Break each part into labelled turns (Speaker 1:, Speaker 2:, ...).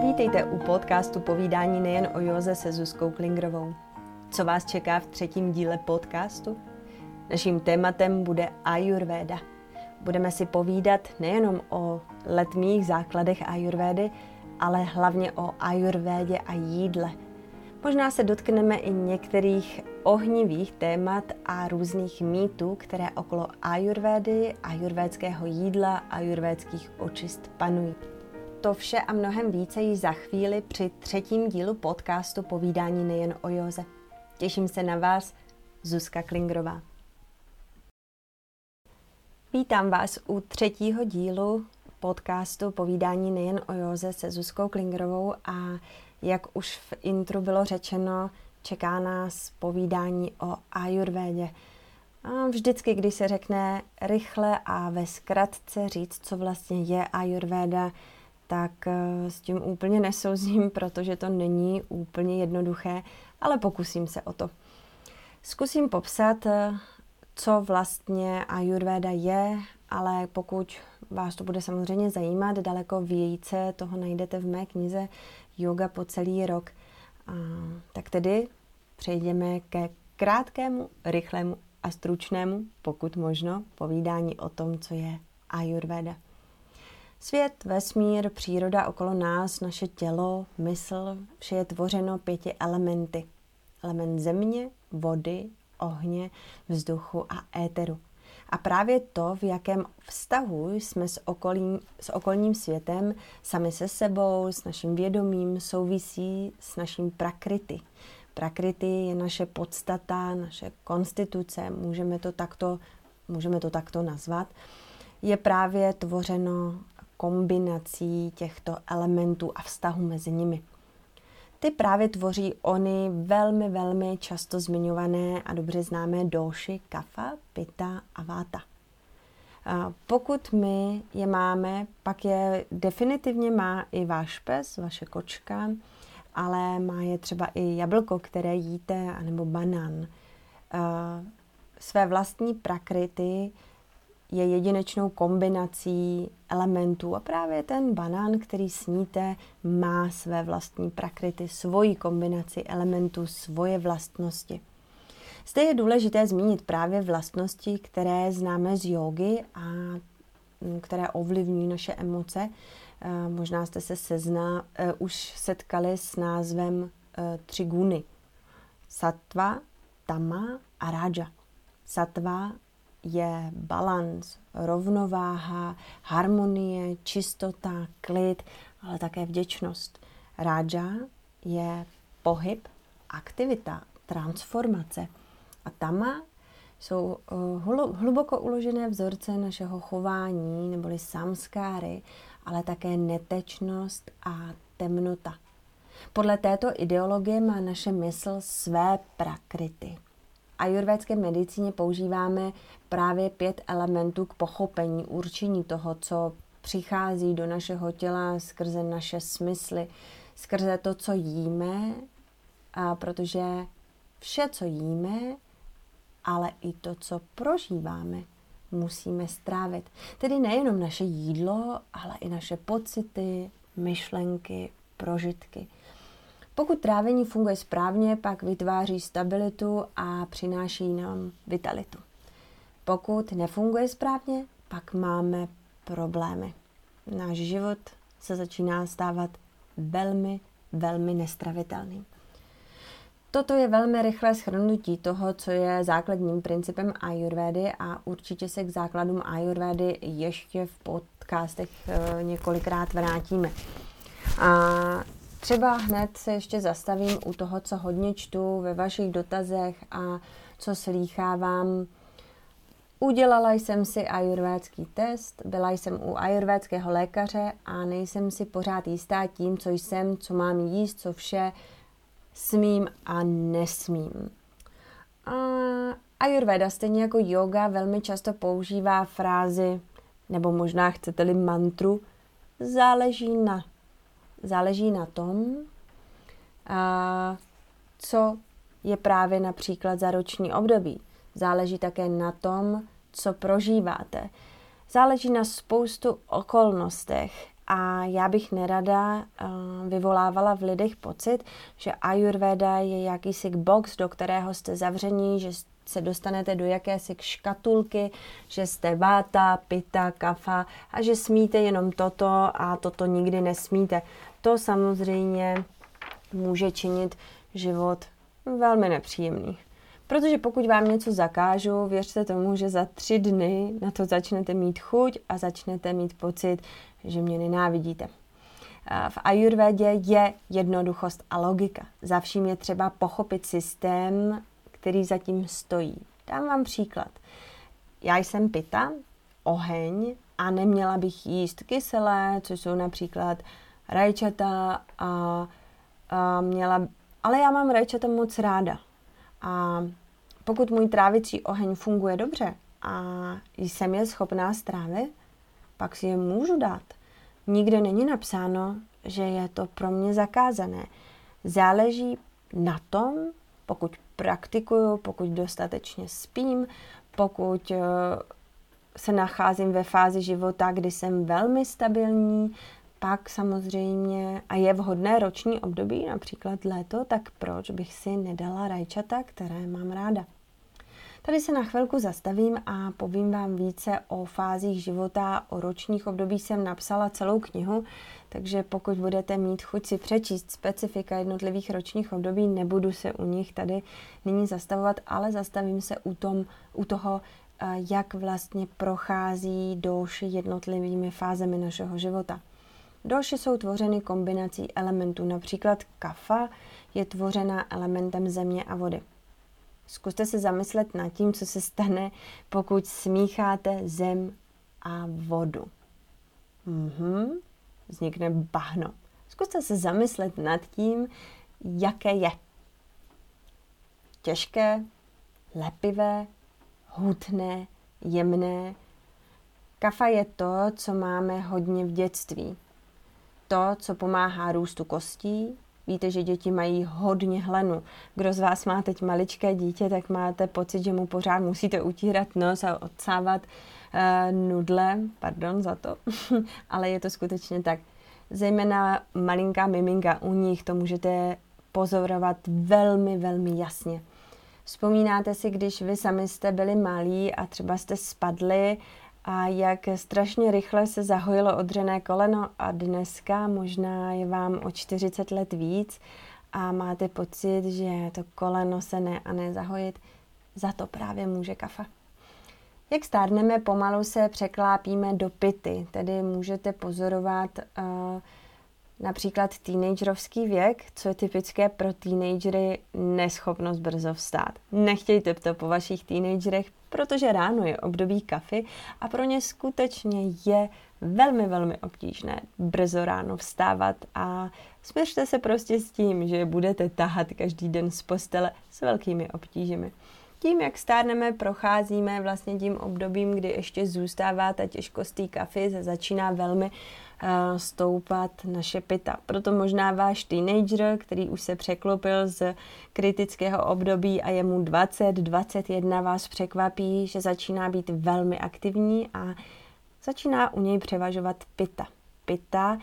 Speaker 1: Vítejte u podcastu Povídání nejen o Joze se Zuzkou Klingrovou. Co vás čeká v třetím díle podcastu? Naším tématem bude Ayurveda. Budeme si povídat nejenom o letmých základech Ayurvedy, ale hlavně o Ayurvédě a jídle. Možná se dotkneme i některých ohnivých témat a různých mýtů, které okolo Ayurvédy, ayurvédského jídla, ayurvédských očist panují. To vše a mnohem více již za chvíli při třetím dílu podcastu Povídání nejen o józe. Těším se na vás, Zuzka Klingrová. Vítám vás u třetího dílu podcastu Povídání nejen o józe se Zuzkou Klingrovou a jak už v intru bylo řečeno, čeká nás povídání o ajurvédě. A vždycky, když se řekne rychle a ve zkratce říct, co vlastně je ajurvéda, tak eh, s tím úplně nesouzím, protože to není úplně jednoduché, ale pokusím se o to. Zkusím popsat, eh, co vlastně Ayurveda je, ale pokud vás to bude samozřejmě zajímat, daleko více toho najdete v mé knize Yoga po celý rok. Tak tedy přejdeme ke krátkému, rychlému a stručnému, pokud možno, povídání o tom, co je Ayurveda. Svět, vesmír, příroda okolo nás, naše tělo, mysl, vše je tvořeno pěti elementy. Element země, vody, ohně, vzduchu a éteru. A právě to, v jakém vztahu jsme s, okolím, s okolním světem, sami se sebou, s naším vědomím, souvisí s naším prakrity. Prakrity je naše podstata, naše konstituce, můžeme to takto, můžeme to takto nazvat. Je právě tvořeno kombinací těchto elementů a vztahu mezi nimi. Ty právě tvoří ony velmi, velmi často zmiňované a dobře známé doši, kafa, pita a váta. Pokud my je máme, pak je definitivně má i váš pes, vaše kočka, ale má je třeba i jablko, které jíte, anebo banán. Své vlastní prakrity je jedinečnou kombinací elementů a právě ten banán, který sníte, má své vlastní prakrity, svoji kombinaci elementů, svoje vlastnosti. Zde je důležité zmínit právě vlastnosti, které známe z jogy a mm, které ovlivňují naše emoce. Eh, možná jste se sezna, eh, už setkali s názvem eh, tři guny. Satva, Tama a Raja. Satva je balans, rovnováha, harmonie, čistota, klid, ale také vděčnost. Raja je pohyb, aktivita, transformace. A tama jsou eh, hluboko uložené vzorce našeho chování, neboli samskáry, ale také netečnost a temnota. Podle této ideologie má naše mysl své prakrity ajurvédské medicíně používáme právě pět elementů k pochopení, určení toho, co přichází do našeho těla skrze naše smysly, skrze to, co jíme, a protože vše, co jíme, ale i to, co prožíváme, musíme strávit. Tedy nejenom naše jídlo, ale i naše pocity, myšlenky, prožitky. Pokud trávení funguje správně, pak vytváří stabilitu a přináší nám vitalitu. Pokud nefunguje správně, pak máme problémy. Náš život se začíná stávat velmi, velmi nestravitelný. Toto je velmi rychlé shrnutí toho, co je základním principem ayurvedy a určitě se k základům ayurvedy ještě v podcastech eh, několikrát vrátíme. A Třeba hned se ještě zastavím u toho, co hodně čtu ve vašich dotazech a co slýchávám. Udělala jsem si ajurvédský test, byla jsem u ajurvédského lékaře a nejsem si pořád jistá tím, co jsem, co mám jíst, co vše smím a nesmím. A Ayurveda, stejně jako yoga, velmi často používá frázi, nebo možná chcete-li mantru, záleží na záleží na tom, co je právě například za roční období. Záleží také na tom, co prožíváte. Záleží na spoustu okolnostech a já bych nerada vyvolávala v lidech pocit, že Ayurveda je jakýsi box, do kterého jste zavření, že se dostanete do jakési škatulky, že jste váta, pita, kafa a že smíte jenom toto a toto nikdy nesmíte. To samozřejmě může činit život velmi nepříjemný. Protože pokud vám něco zakážu, věřte tomu, že za tři dny na to začnete mít chuť a začnete mít pocit, že mě nenávidíte. V ajurvédě je jednoduchost a logika. Za vším je třeba pochopit systém, který zatím stojí. Dám vám příklad. Já jsem pita, oheň a neměla bych jíst kyselé, což jsou například rajčata a, a měla, ale já mám rajčata moc ráda. A pokud můj trávicí oheň funguje dobře a jsem je schopná strávit, pak si je můžu dát. Nikde není napsáno, že je to pro mě zakázané. Záleží na tom, pokud praktikuju, pokud dostatečně spím, pokud eh, se nacházím ve fázi života, kdy jsem velmi stabilní, pak samozřejmě, a je vhodné roční období, například léto, tak proč bych si nedala rajčata, které mám ráda. Tady se na chvilku zastavím a povím vám více o fázích života, o ročních obdobích jsem napsala celou knihu, takže pokud budete mít chuť si přečíst specifika jednotlivých ročních období, nebudu se u nich tady nyní zastavovat, ale zastavím se u, tom, u toho, jak vlastně prochází doši jednotlivými fázemi našeho života. Doši jsou tvořeny kombinací elementů, například kafa je tvořena elementem země a vody. Zkuste se zamyslet nad tím, co se stane, pokud smícháte zem a vodu. Mhm, vznikne bahno. Zkuste se zamyslet nad tím, jaké je. Těžké, lepivé, hutné, jemné. Kafa je to, co máme hodně v dětství. To, co pomáhá růstu kostí, Víte, že děti mají hodně hlenu. Kdo z vás má teď maličké dítě, tak máte pocit, že mu pořád musíte utírat nos a odsávat uh, nudle. Pardon za to, ale je to skutečně tak. Zejména malinká miminka, u nich to můžete pozorovat velmi, velmi jasně. Vzpomínáte si, když vy sami jste byli malí a třeba jste spadli a jak strašně rychle se zahojilo odřené koleno a dneska možná je vám o 40 let víc a máte pocit, že to koleno se ne a ne zahojit, za to právě může kafa. Jak stárneme, pomalu se překlápíme do pity, tedy můžete pozorovat uh, například teenagerovský věk, co je typické pro teenagery, neschopnost brzo vstát. Nechtějte to po vašich teenagerech, protože ráno je období kafy a pro ně skutečně je velmi, velmi obtížné brzo ráno vstávat a smířte se prostě s tím, že budete tahat každý den z postele s velkými obtížemi. Tím, jak stárneme, procházíme vlastně tím obdobím, kdy ještě zůstává ta těžkost té kafy, začíná velmi stoupat naše pita. Proto možná váš teenager, který už se překlopil z kritického období a je mu 20, 21, vás překvapí, že začíná být velmi aktivní a začíná u něj převažovat pita. Pita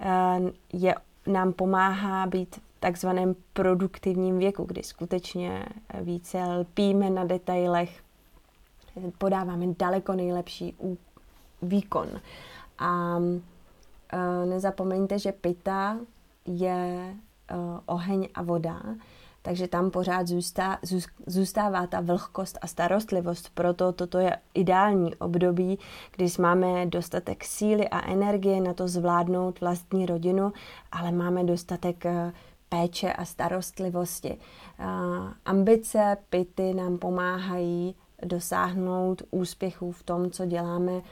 Speaker 1: eh, je, nám pomáhá být takzvaném produktivním věku, kdy skutečně více lpíme na detailech, podáváme daleko nejlepší výkon. A nezapomeňte, že pita je uh, oheň a voda, takže tam pořád zůstá, zůstává ta vlhkost a starostlivost. Proto toto je ideální období, když máme dostatek síly a energie na to zvládnout vlastní rodinu, ale máme dostatek péče a starostlivosti. Uh, ambice pity nám pomáhají dosáhnout úspěchů v tom, co děláme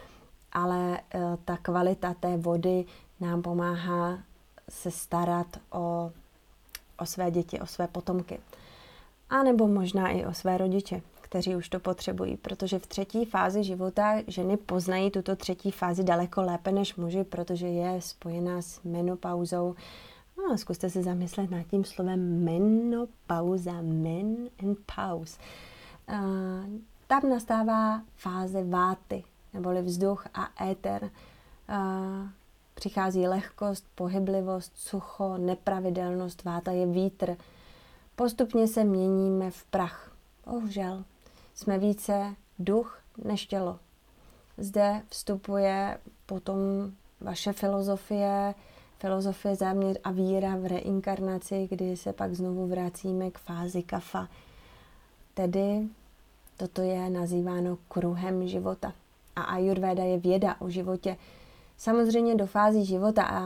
Speaker 1: ale eh, ta kvalita té vody nám pomáhá se starat o, o své děti, o své potomky. A nebo možná i o své rodiče, kteří už to potřebují, protože v třetí fázi života ženy poznají tuto třetí fázi daleko lépe než muži, protože je spojená s menopauzou. No, zkuste se zamyslet nad tím slovem menopauza, men and pause. Uh, tam nastává fáze váty, neboli vzduch a éter. Přichází lehkost, pohyblivost, sucho, nepravidelnost, váta je vítr. Postupně se měníme v prach. Bohužel, jsme více duch než tělo. Zde vstupuje potom vaše filozofie, filozofie záměr a víra v reinkarnaci, kdy se pak znovu vracíme k fázi kafa. Tedy toto je nazýváno kruhem života. A Ayurveda je věda o životě. Samozřejmě do fází života a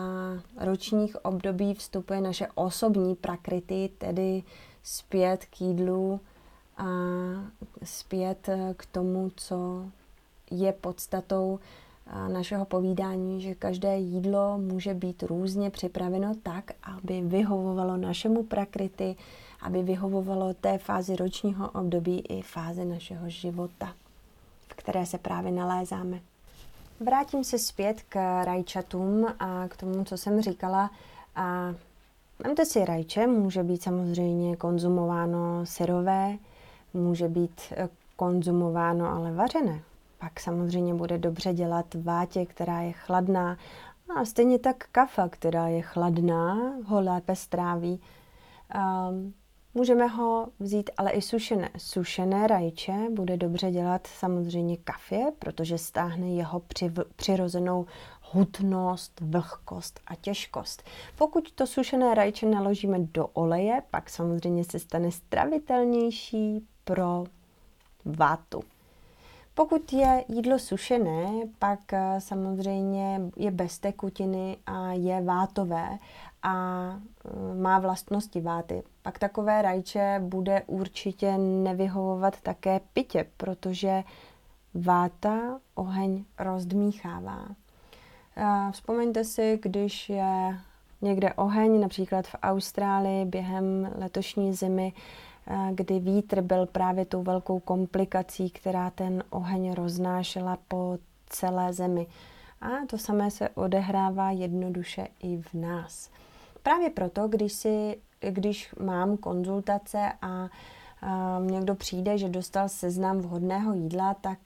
Speaker 1: ročních období vstupuje naše osobní prakrity, tedy zpět k jídlu a zpět k tomu, co je podstatou našeho povídání, že každé jídlo může být různě připraveno tak, aby vyhovovalo našemu prakrity, aby vyhovovalo té fázi ročního období i fázi našeho života, v které se právě nalézáme. Vrátím se zpět k rajčatům a k tomu, co jsem říkala. A Vemte si rajče, může být samozřejmě konzumováno syrové, může být konzumováno ale vařené. Pak samozřejmě bude dobře dělat vátě, která je chladná. A stejně tak kafa, která je chladná, ho lépe stráví. Um, můžeme ho vzít ale i sušené. Sušené rajče bude dobře dělat samozřejmě kafě, protože stáhne jeho přirozenou hutnost, vlhkost a těžkost. Pokud to sušené rajče naložíme do oleje, pak samozřejmě se stane stravitelnější pro vátu. Pokud je jídlo sušené, pak eh, samozřejmě je bez tekutiny a je vátové a eh, má vlastnosti váty. Pak takové rajče bude určitě nevyhovovat také pitě, protože váta oheň rozdmíchává. Vzpomeňte si, když je někde oheň, například v Austrálii během letošní zimy, kdy vítr byl právě tou velkou komplikací, která ten oheň roznášela po celé zemi. A to samé se odehrává jednoduše i v nás. Právě proto, když, si, když mám konzultace a někdo přijde, že dostal seznam vhodného jídla, tak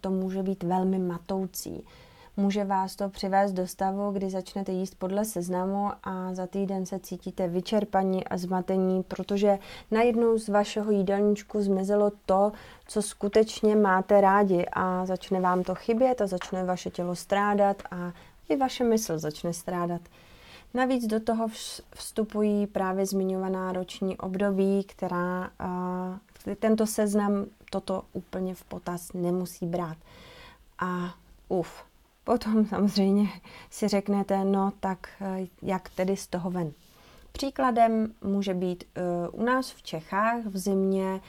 Speaker 1: to může být velmi matoucí může vás to přivést do stavu, kdy začnete jíst podle seznamu a za týden se cítíte vyčerpaní a zmatení, protože najednou z vašeho jídelníčku zmizelo to, co skutečně máte rádi a začne vám to chybět a začne vaše tělo strádat a i vaše mysl začne strádat. Navíc do toho vstupují právě zmiňovaná roční období, která tento seznam toto úplně v potaz nemusí brát. A uf, Potom samozřejmě si řeknete, no tak eh, jak tedy z toho ven. Příkladem může být uh, u nás v Čechách v zimě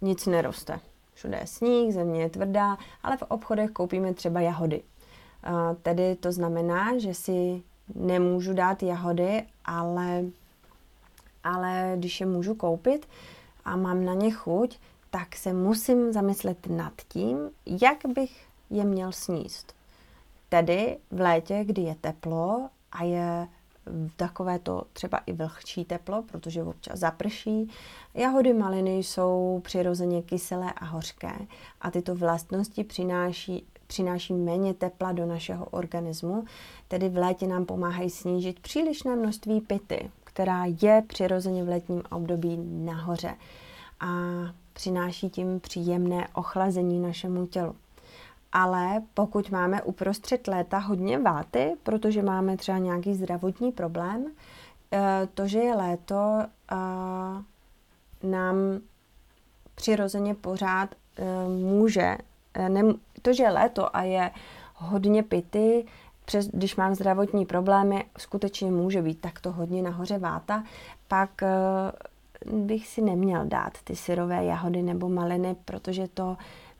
Speaker 1: nic neroste. Všude je sníh, země je tvrdá, ale v obchodech koupíme třeba jahody. Uh, tedy to znamená, že si nemůžu dát jahody, ale, ale když je můžu koupit a mám na ně chuť, tak se musím zamyslet nad tím, jak bych je měl sníst. Tedy v létě, kdy je teplo a je takové to třeba i vlhčí teplo, protože občas zaprší. Jahody maliny jsou přirozeně kyselé a hořké a tyto vlastnosti přináší, přináší méně tepla do našeho organismu, tedy v létě nám pomáhají snížit přílišné množství pity, která je přirozeně v letním období nahoře a přináší tím příjemné ochlazení našemu tělu ale pokud máme uprostřed léta hodně váty, protože máme třeba nějaký zdravotní problém, eh, to, že je léto, eh, nám přirozeně pořád eh, může, to, že je léto a je hodně pity, přes, když mám zdravotní problémy, skutečně může být takto hodně nahoře váta, pak bych si neměl dát ty syrové jahody nebo maliny, protože to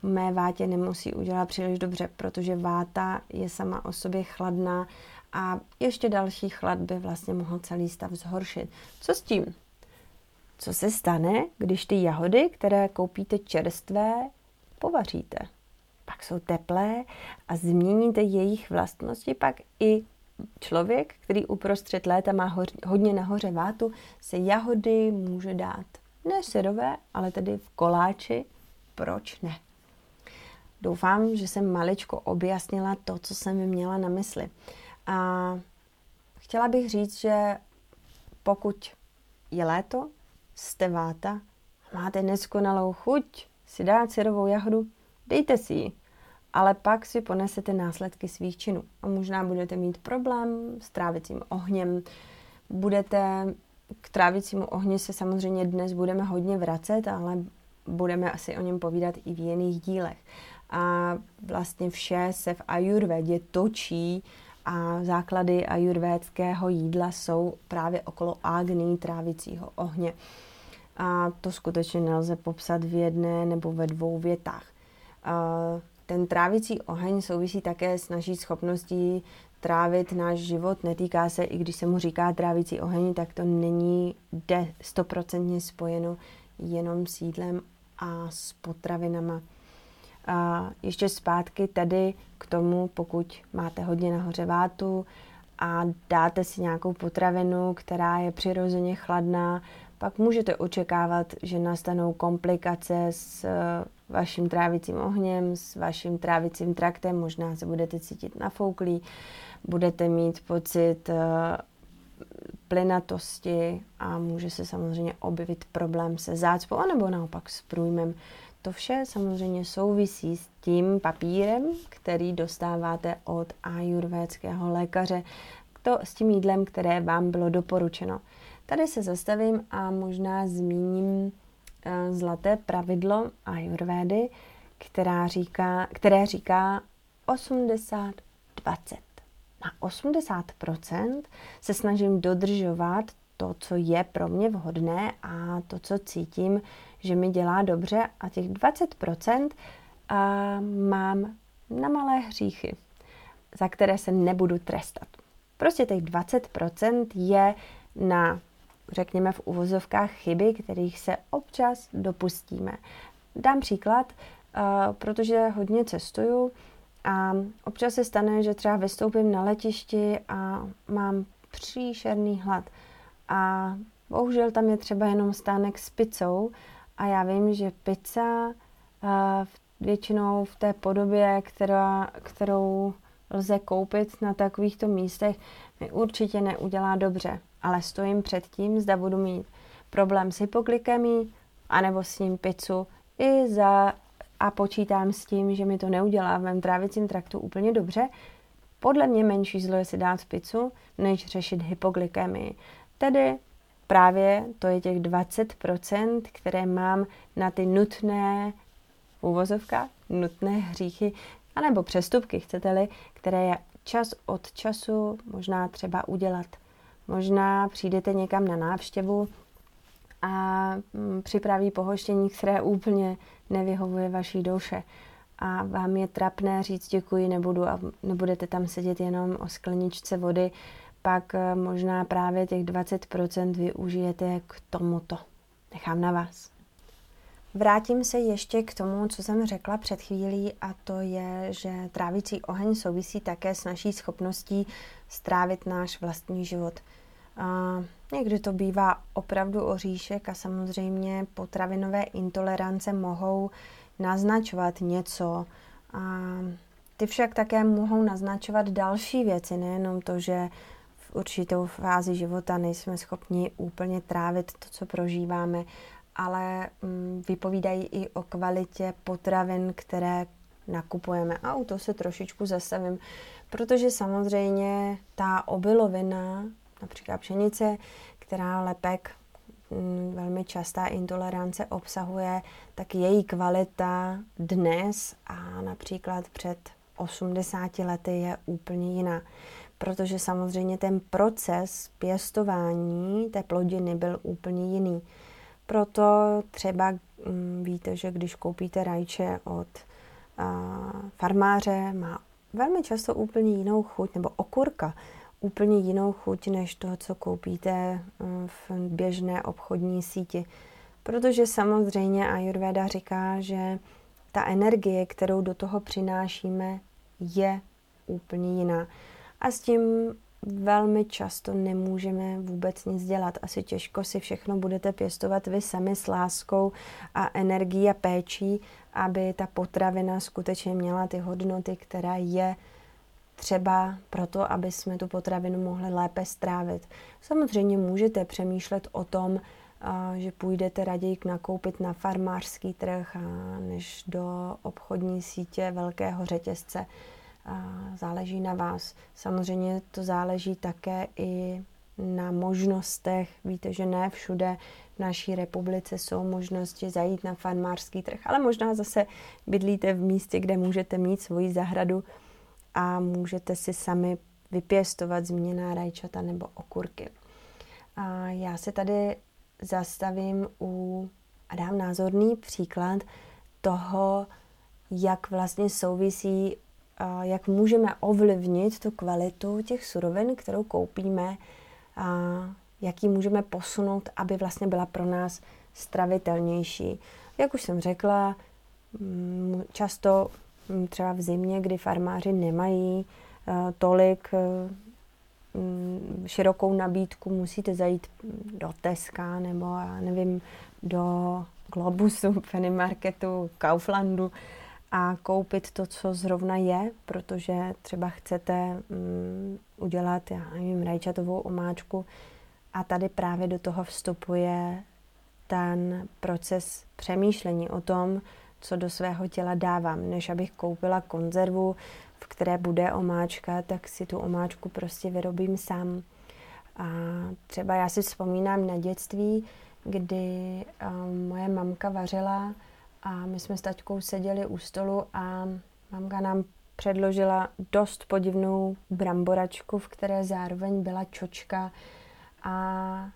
Speaker 1: mé vátě nemusí udělat příliš dobře, protože váta je sama o sobě chladná a ještě další chlad by vlastně mohl celý stav zhoršit. Co s tím? Co se stane, když ty jahody, které koupíte čerstvé, povaříte? Pak jsou teplé a změníte jejich vlastnosti, pak i člověk, který uprostřed léta má hodně nahoře vátu, se jahody může dát. Ne syrové, ale tedy v koláči. Proč ne? Doufám, že jsem maličko objasnila to, co jsem měla na mysli. A chtěla bych říct, že pokud je léto, jste váta, máte neskonalou chuť si dát syrovou jahodu, dejte si ji. Ale pak si ponesete následky svých činů. A možná budete mít problém s trávicím ohněm. Budete k trávicímu ohni se samozřejmě dnes budeme hodně vracet, ale budeme asi o něm povídat i v jiných dílech. A vlastně vše se v ajurvedě točí a základy ajurvédského jídla jsou právě okolo agní trávicího ohně. A to skutečně nelze popsat v jedné nebo ve dvou větách. Ten trávicí oheň souvisí také s naší schopností trávit náš život. Netýká se, i když se mu říká trávicí oheň, tak to není de stoprocentně spojeno jenom s jídlem a s potravinama. A ještě zpátky tady k tomu, pokud máte hodně nahoře vátu a dáte si nějakou potravinu, která je přirozeně chladná, pak můžete očekávat, že nastanou komplikace s eh, vaším trávicím ohněm, s vaším trávicím traktem, možná se budete cítit nafouklý, budete mít pocit uh, plynatosti a může se samozřejmě objevit problém se zácpou, anebo naopak s průjmem. To vše samozřejmě souvisí s tím papírem, který dostáváte od ajurvédského lékaře, to s tím jídlem, které vám bylo doporučeno. Tady se zastavím a možná zmíním uh, zlaté pravidlo ajurvédy, která říká, které říká 80-20 na 80% se snažím dodržovat to, co je pro mě vhodné a to, co cítím, že mi dělá dobře a těch 20% a mám na malé hříchy, za které se nebudu trestat. Prostě těch 20% je na, řekněme v uvozovkách, chyby, kterých se občas dopustíme. Dám příklad, protože hodně cestuju, a občas se stane, že třeba vystoupím na letišti a mám příšerný hlad. A bohužel tam je třeba jenom stánek s pizzou a já vím, že pizza většinou v té podobě, která, kterou lze koupit na takovýchto místech, mi určitě neudělá dobře. Ale stojím před tím, zda budu mít problém s hypoglykemí, anebo s ním pizzu i za a počítám s tím, že mi to neudělá v mém trávicím traktu úplně dobře, podle mě menší zlo je si dát pizzu, než řešit hypoglykemii. Tedy právě to je těch 20%, které mám na ty nutné uvozovka, nutné hříchy, anebo přestupky, chcete-li, které je čas od času možná třeba udělat. Možná přijdete někam na návštěvu a mm, připraví pohoštění, které úplně nevyhovuje vaší duše a vám je trapné říct děkuji, nebudu a nebudete tam sedět jenom o skleničce vody, pak eh, možná právě těch 20% využijete k tomuto. Nechám na vás. Vrátím se ještě k tomu, co jsem řekla před chvílí, a to je, že trávicí oheň souvisí také s naší schopností strávit náš vlastní život. A někdy to bývá opravdu oříšek a samozřejmě potravinové intolerance mohou naznačovat něco. A ty však také mohou naznačovat další věci, nejenom to, že určitou fázi života nejsme schopni úplně trávit to, co prožíváme, ale mm, vypovídají i o kvalitě potravin, které nakupujeme. A u toho se trošičku zastavím, protože samozřejmě ta obilovina například pšenice, která lepek mm, velmi častá intolerance obsahuje, tak její kvalita dnes a například před 80 lety je úplně jiná. Protože samozřejmě ten proces pěstování té plodiny byl úplně jiný. Proto třeba mm, víte, že když koupíte rajče od farmáře, má velmi často úplně jinou chuť, nebo okurka úplně jinou chuť než to, co koupíte eh, v běžné obchodní síti. Protože samozřejmě Ayurveda říká, že ta energie, kterou do toho přinášíme, je úplně jiná. A s tím velmi často nemůžeme vůbec nic dělat. Asi těžko si všechno budete pěstovat vy sami s láskou a energií a péčí, aby ta potravina skutečně měla ty hodnoty, která je třeba proto, aby jsme tu potravinu mohli lépe strávit. Samozřejmě můžete přemýšlet o tom, že půjdete raději nakoupit na farmářský trh než do obchodní sítě velkého řetězce. Záleží na vás. Samozřejmě to záleží také i na možnostech. Víte, že ne všude v naší republice jsou možnosti zajít na farmářský trh, ale možná zase bydlíte v místě, kde můžete mít svoji zahradu a můžete si sami vypěstovat změná rajčata nebo okurky. A já se tady zastavím u a dám názorný příklad toho, jak vlastně souvisí, jak můžeme ovlivnit tu kvalitu těch surovin, kterou koupíme, a jak ji můžeme posunout, aby vlastně byla pro nás stravitelnější. Jak už jsem řekla, mm, často mm, třeba v zimě, kdy farmáři nemají tolik Mm, širokou nabídku, musíte zajít do Teska nebo já nevím, do Globusu, Penny Marketu, Kauflandu a koupit to, co zrovna je, protože třeba chcete um, udělat, já nevím, rajčatovou omáčku a tady právě do toho vstupuje ten proces přemýšlení o tom, co do svého těla dávám, než abych koupila konzervu, v které bude omáčka, tak si tu omáčku prostě vyrobím sám. A třeba já si vzpomínám na dětství, kdy um, moje mamka vařila a my jsme s taťkou seděli u stolu a mamka nám předložila dost podivnou bramboračku, v které zároveň byla čočka a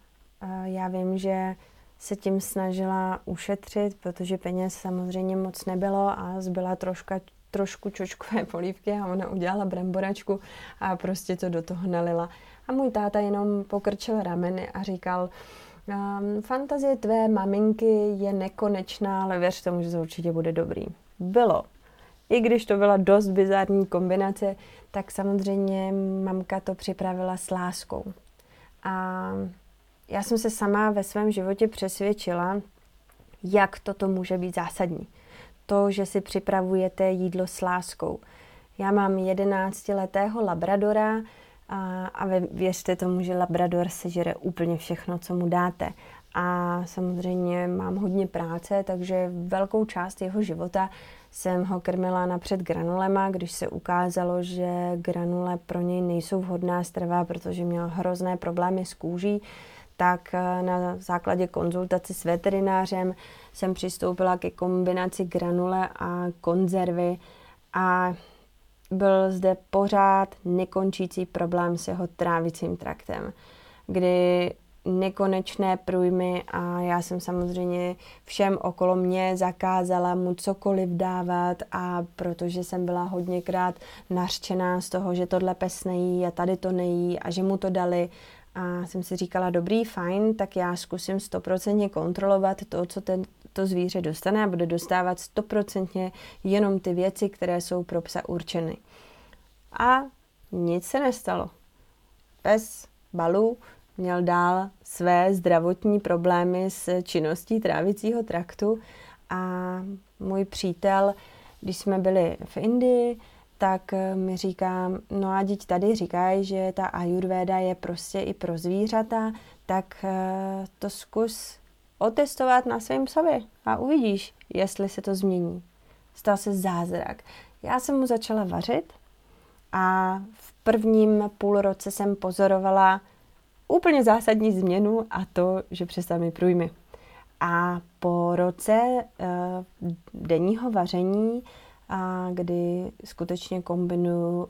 Speaker 1: já vím, že se tím snažila ušetřit, protože peněz samozřejmě moc nebylo a zbyla troška trošku čočkové polívky a ona udělala bramboračku a prostě to do toho nalila. A můj táta jenom pokrčil rameny a říkal, um, fantazie tvé maminky je nekonečná, ale věř tomu, že to určitě bude dobrý. Bylo. I když to byla dost bizarní kombinace, tak samozřejmě mamka to připravila s láskou. A já jsem se sama ve svém životě přesvědčila, jak toto může být zásadní to, že si připravujete jídlo s láskou. Já mám 11-letého labradora a, a věřte tomu, že labrador sežere úplně všechno, co mu dáte. A samozřejmě mám hodně práce, takže velkou část jeho života jsem ho krmila napřed granulema, když se ukázalo, že granule pro něj nejsou vhodná strava, protože měl hrozné problémy s kůží, tak eh, na základě konzultace s veterinářem jsem přistoupila ke kombinaci granule a konzervy a byl zde pořád nekončící problém s jeho trávicím traktem, kdy nekonečné průjmy a já jsem samozřejmě všem okolo mě zakázala mu cokoliv dávat a protože jsem byla hodněkrát nařčená z toho, že tohle pes nejí a tady to nejí a že mu to dali a jsem si říkala, dobrý, fajn, tak já zkusím stoprocentně kontrolovat to, co ten, to zvíře dostane a bude dostávat stoprocentně jenom ty věci, které jsou pro psa určeny. A nic se nestalo. Pes Balu měl dál své zdravotní problémy s činností trávicího traktu a můj přítel, když jsme byli v Indii, tak mi říkám, no a dít tady říkají, že ta ajurvéda je prostě i pro zvířata, tak eh, to zkus otestovat na svém sobě a uvidíš, jestli se to změní. Stal se zázrak. Já jsem mu začala vařit a v prvním půlroce jsem pozorovala úplně zásadní změnu a to, že přestal mi průjmy. A po roce uh, denního vaření a kdy skutečně kombinuju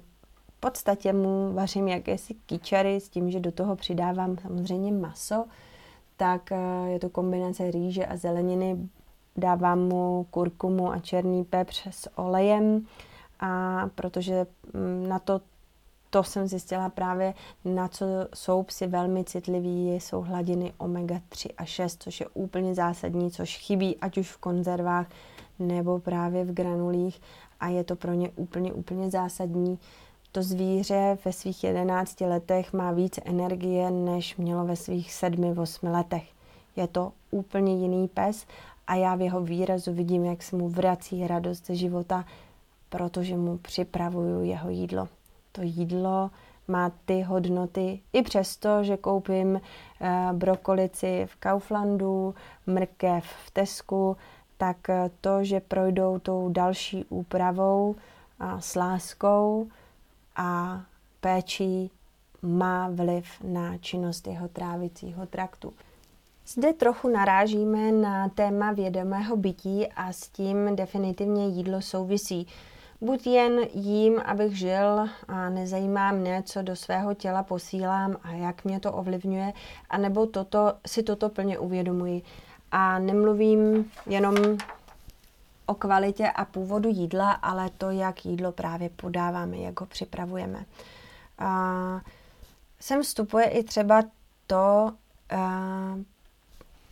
Speaker 1: v podstatě mu vařím jakési kyčary s tím, že do toho přidávám samozřejmě maso, tak eh, je to kombinace rýže a zeleniny. Dávám mu kurkumu a černý pepř s olejem, a protože mm, na to to jsem zjistila právě, na co jsou psi velmi citliví, jsou hladiny omega-3 a 6, což je úplně zásadní, což chybí ať už v konzervách nebo právě v granulích a je to pro ně úplně, úplně zásadní. To zvíře ve svých 11 letech má víc energie, než mělo ve svých 7-8 letech. Je to úplně jiný pes a já v jeho výrazu vidím, jak se mu vrací radost ze života, protože mu připravuju jeho jídlo. to jídlo má ty hodnoty i přesto, že koupím eh, brokolici v Kauflandu, mrkev v Tesku, tak eh, to, že projdou tou další úpravou a s láskou a péčí, má vliv na činnost jeho trávicího traktu. Zde trochu narážíme na téma vědomého bytí a s tím definitivně jídlo souvisí. Buď jen jím, abych žil a nezajímá mě, co do svého těla posílám a jak mě to ovlivňuje, anebo toto, si toto plně uvědomuji. A nemluvím jenom o kvalitě a původu jídla, ale to, jak jídlo právě podáváme, jak ho připravujeme. A sem vstupuje i třeba to,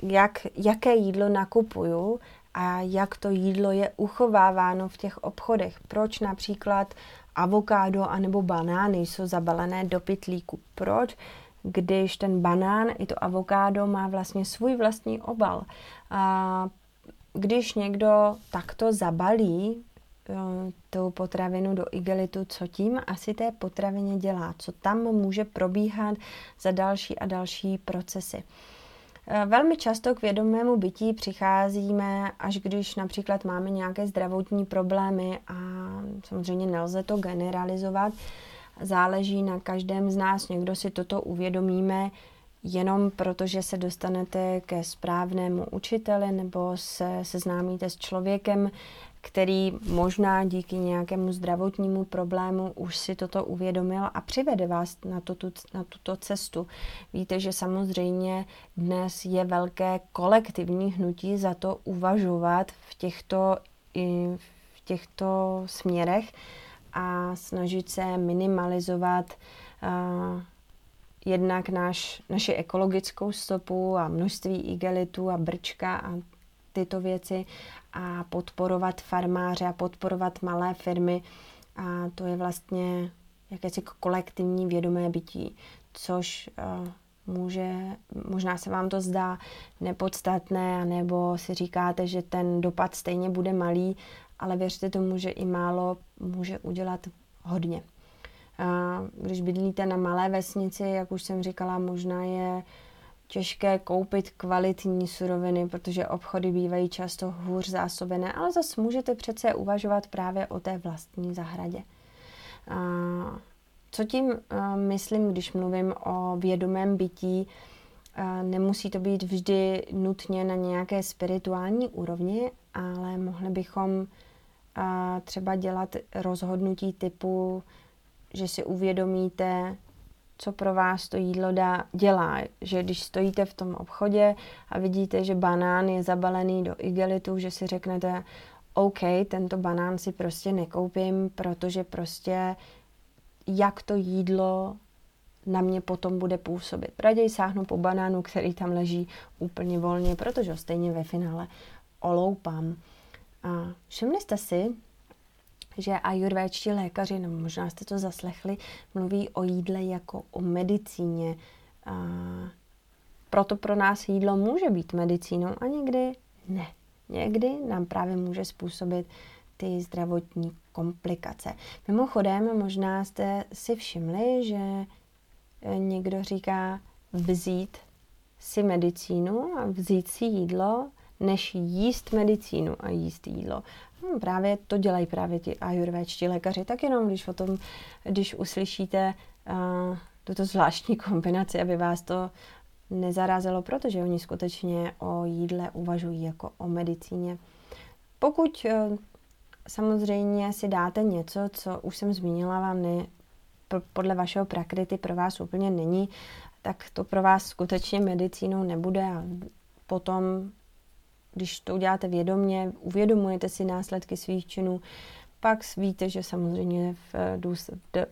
Speaker 1: jak, jaké jídlo nakupuju a jak to jídlo je uchováváno v těch obchodech. Proč například avokádo anebo banány jsou zabalené do pytlíku. Proč? Když ten banán i to avokádo má vlastně svůj vlastní obal. A když někdo takto zabalí eh, tu potravinu do igelitu, co tím asi té potravině dělá, co tam může probíhat za další a další procesy. Eh, velmi často k vědomému bytí přicházíme, až když například máme nějaké zdravotní problémy a samozřejmě nelze to generalizovat. Záleží na každém z nás. Někdo si toto uvědomíme jenom proto, že se dostanete ke správnému učiteli nebo se seznámíte s člověkem, který možná díky nějakému zdravotnímu problému už si toto uvědomil a přivede vás na, tuto, na tuto cestu. Víte, že samozřejmě dnes je velké kolektivní hnutí za to uvažovat v těchto, v těchto směrech a snažit se minimalizovat uh, jednak naš, naši ekologickou stopu a množství igelitů a brčka a tyto věci a podporovat farmáře a podporovat malé firmy. A to je vlastně jakési kolektivní vědomé bytí, což uh, může, možná se vám to zdá nepodstatné, nebo si říkáte, že ten dopad stejně bude malý, ale věřte tomu, že i málo může udělat hodně. Když bydlíte na malé vesnici, jak už jsem říkala, možná je těžké koupit kvalitní suroviny, protože obchody bývají často hůř zásobené, ale zase můžete přece uvažovat právě o té vlastní zahradě. Co tím myslím, když mluvím o vědomém bytí? Nemusí to být vždy nutně na nějaké spirituální úrovni, ale mohli bychom třeba dělat rozhodnutí typu že si uvědomíte, co pro vás to jídlo dá, dělá. Že když stojíte v tom obchodě a vidíte, že banán je zabalený do igelitu, že si řeknete, OK, tento banán si prostě nekoupím, protože prostě jak to jídlo na mě potom bude působit. Raději sáhnu po banánu, který tam leží úplně volně, protože ho stejně ve finále oloupám. A všimli jste si, že ajurvéčtí lékaři, nebo možná jste to zaslechli, mluví o jídle jako o medicíně. A proto pro nás jídlo může být medicínou a někdy ne. Někdy nám právě může způsobit ty zdravotní komplikace. Mimochodem, možná jste si všimli, že eh, někdo říká vzít si medicínu a vzít si jídlo, než jíst medicínu a jíst jídlo. Hmm, právě to dělají právě ti ajurvéčtí lékaři. Tak jenom, když o tom, když uslyšíte uh, tuto zvláštní kombinaci, aby vás to nezarazilo, protože oni skutečně o jídle uvažují jako o medicíně. Pokud uh, samozřejmě si dáte něco, co už jsem zmínila, vám ne, podle vašeho prakrity pro vás úplně není, tak to pro vás skutečně medicínou nebude a potom když to uděláte vědomně, uvědomujete si následky svých činů, pak víte, že samozřejmě v,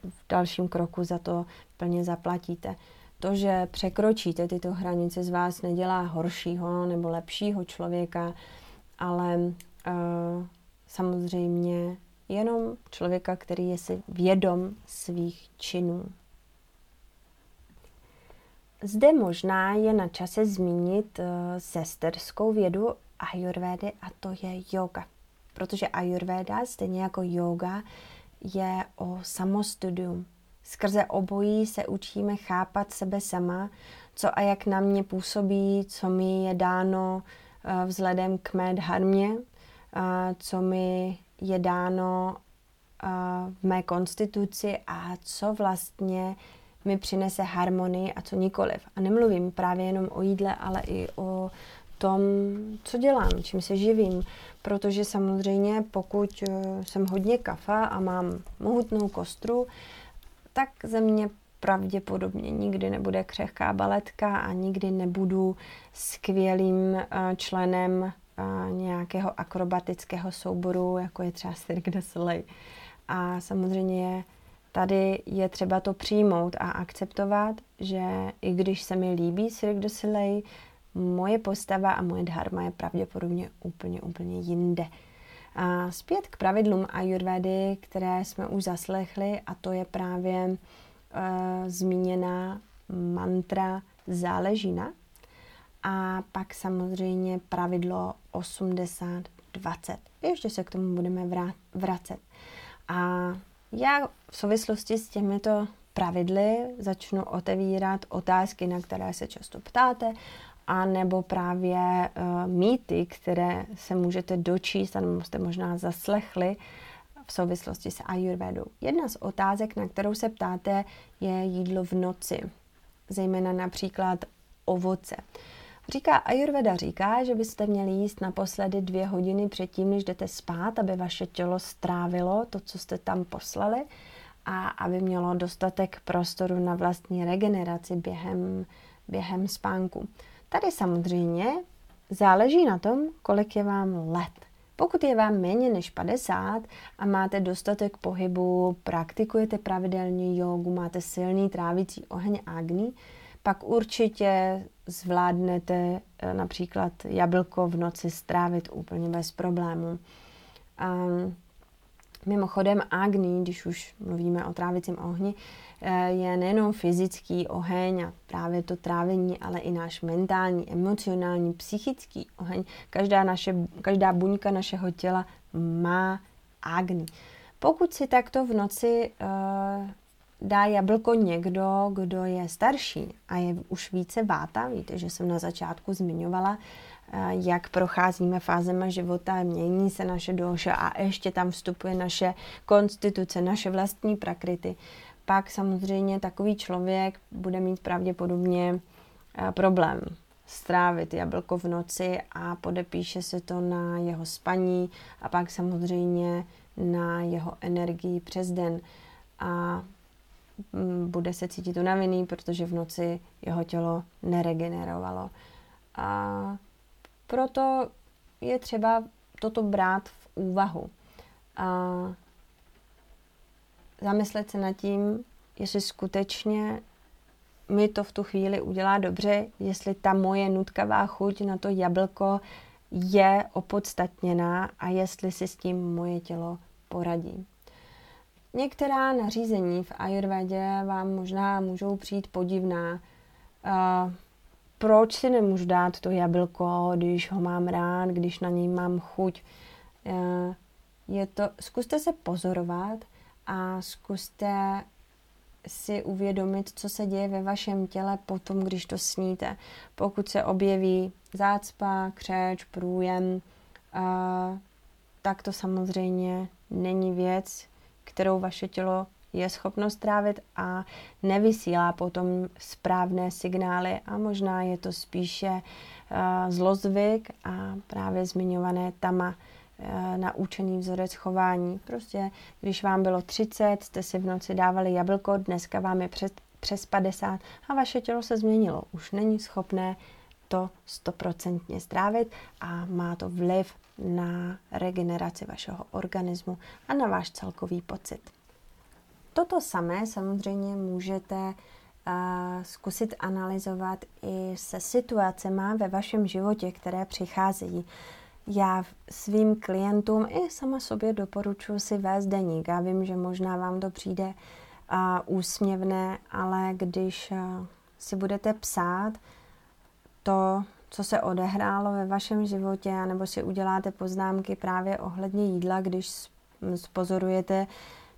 Speaker 1: v dalším kroku za to plně zaplatíte. To, že překročíte tyto hranice, z vás nedělá horšího nebo lepšího člověka, ale uh, samozřejmě jenom člověka, který je si vědom svých činů. Zde možná je na čase zmínit uh, sesterskou vědu ajurvédy a to je yoga. Protože ajurvéda, stejně jako yoga, je o samostudium. Skrze obojí se učíme chápat sebe sama, co a jak na mě působí, co mi je dáno eh, vzhledem k mé dharmě, co mi je dáno v mé konstituci a co vlastně mi přinese harmonii a co nikoliv. A nemluvím právě jenom o jídle, ale i o tom, co dělám, čím se živím. Protože samozřejmě, pokud eh, jsem hodně kafa a mám mohutnou kostru, tak ze mě pravděpodobně nikdy nebude křehká baletka a nikdy nebudu skvělým eh, členem eh, nějakého akrobatického souboru, jako je třeba Cirque du Soleil. A samozřejmě tady je třeba to přijmout a akceptovat, že i když se mi líbí Cirque du Soleil, moje postava a moje dharma je pravděpodobně úplně, úplně jinde. A zpět k pravidlům ayurvedy, které jsme už zaslechli, a to je právě uh, zmíněná mantra záleží na. A pak samozřejmě pravidlo 80-20. Ještě se k tomu budeme vracet. A já v souvislosti s těmito pravidly začnu otevírat otázky, na které se často ptáte, a nebo právě uh, mýty, které se můžete dočíst, nebo jste možná zaslechli v souvislosti s ayurvedou. Jedna z otázek, na kterou se ptáte, je jídlo v noci, zejména například ovoce. Říká Ayurveda říká, že byste měli jíst naposledy dvě hodiny předtím, než jdete spát, aby vaše tělo strávilo to, co jste tam poslali a aby mělo dostatek prostoru na vlastní regeneraci během, během spánku. Tady samozřejmě záleží na tom, kolik je vám let. Pokud je vám méně než 50 a máte dostatek pohybu, praktikujete pravidelně jogu, máte silný trávicí oheň Agni, pak určitě zvládnete eh, například jablko v noci strávit úplně bez problému. Um, mimochodem Agni, když už mluvíme o trávicím ohni, eh, je nejenom fyzický oheň a právě to trávení, ale i náš mentální, emocionální, psychický oheň. Každá, naše, každá buňka našeho těla má Agni. Pokud si takto v noci uh, dá jablko někdo, kdo je starší a je už více váta, víte, že jsem na začátku zmiňovala, jak procházíme fázema života, mění se naše doša a ještě tam vstupuje naše konstituce, naše vlastní prakrity, pak samozřejmě takový člověk bude mít pravděpodobně problém strávit jablko v noci a podepíše se to na jeho spaní a pak samozřejmě na jeho energii přes den. A Mm, bude se cítit unavený, protože v noci jeho tělo neregenerovalo. A proto je třeba toto brát v úvahu. A zamyslet se nad tím, jestli skutečně mi to v tu chvíli udělá dobře, jestli ta moje nutkavá chuť na to jablko je opodstatněná a jestli si s tím moje tělo poradí. Některá nařízení v Ayurvedě vám možná můžou přijít podivná. Uh, proč si nemůžu dát to jablko, když ho mám rád, když na něj mám chuť? Uh, je to, zkuste se pozorovat a zkuste si uvědomit, co se děje ve vašem těle potom, když to sníte. Pokud se objeví zácpa, křeč, průjem, uh, tak to samozřejmě není věc, kterou vaše tělo je schopno strávit a nevysílá potom správné signály a možná je to spíše uh, zlozvyk a právě zmiňované tama uh, naučený vzorec chování. Prostě, když vám bylo 30, jste si v noci dávali jablko, dneska vám je přes, přes 50 a vaše tělo se změnilo. Už není schopné to stoprocentně strávit a má to vliv na regeneraci vašeho organismu a na váš celkový pocit. Toto samé samozřejmě můžete uh, zkusit analyzovat i se situacemi ve vašem životě, které přicházejí. Já svým klientům i sama sobě doporučuji si vést deník. Já vím, že možná vám to přijde uh, úsměvné, ale když uh, si budete psát to, co se odehrálo ve vašem životě, nebo si uděláte poznámky právě ohledně jídla, když spozorujete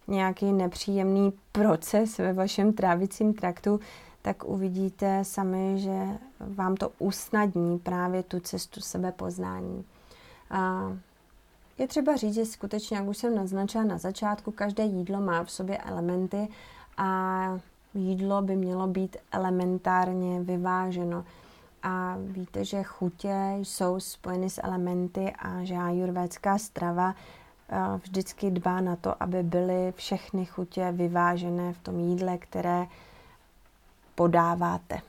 Speaker 1: nějaký nepříjemný proces ve vašem trávicím traktu, tak uvidíte sami, že vám to usnadní právě tu cestu sebepoznání. A je třeba říct, že skutečně, jak už jsem naznačila na začátku, každé jídlo má v sobě elementy a jídlo by mělo být elementárně vyváženo. A víte, že chutě jsou spojeny s elementy a že ajurvédská strava vždycky dbá na to, aby byly všechny chutě vyvážené v tom jídle, které podáváte.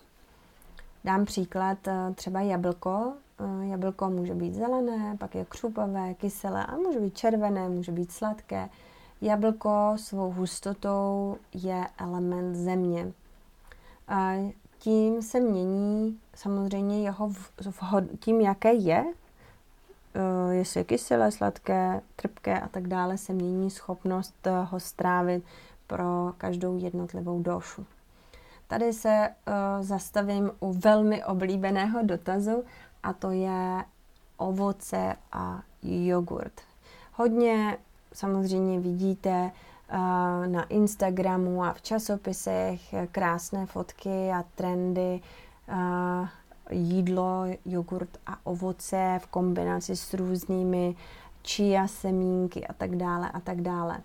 Speaker 1: Dám příklad, eh, třeba jablko. Eh, jablko může být zelené, pak je křupavé, kyselé a může být červené, může být sladké. Jablko svou hustotou je element země. A tím se mění samozřejmě jeho vhod, tím, jaké je, eh, jestli je kyselé, sladké, trpké a tak dále, se mění schopnost ho strávit pro každou jednotlivou došu. Tady se uh, zastavím u velmi oblíbeného dotazu a to je ovoce a jogurt. Hodně samozřejmě vidíte uh, na Instagramu a v časopisech krásné fotky a trendy uh, jídlo, jogurt a ovoce v kombinaci s různými chia semínky a tak dále a tak dále.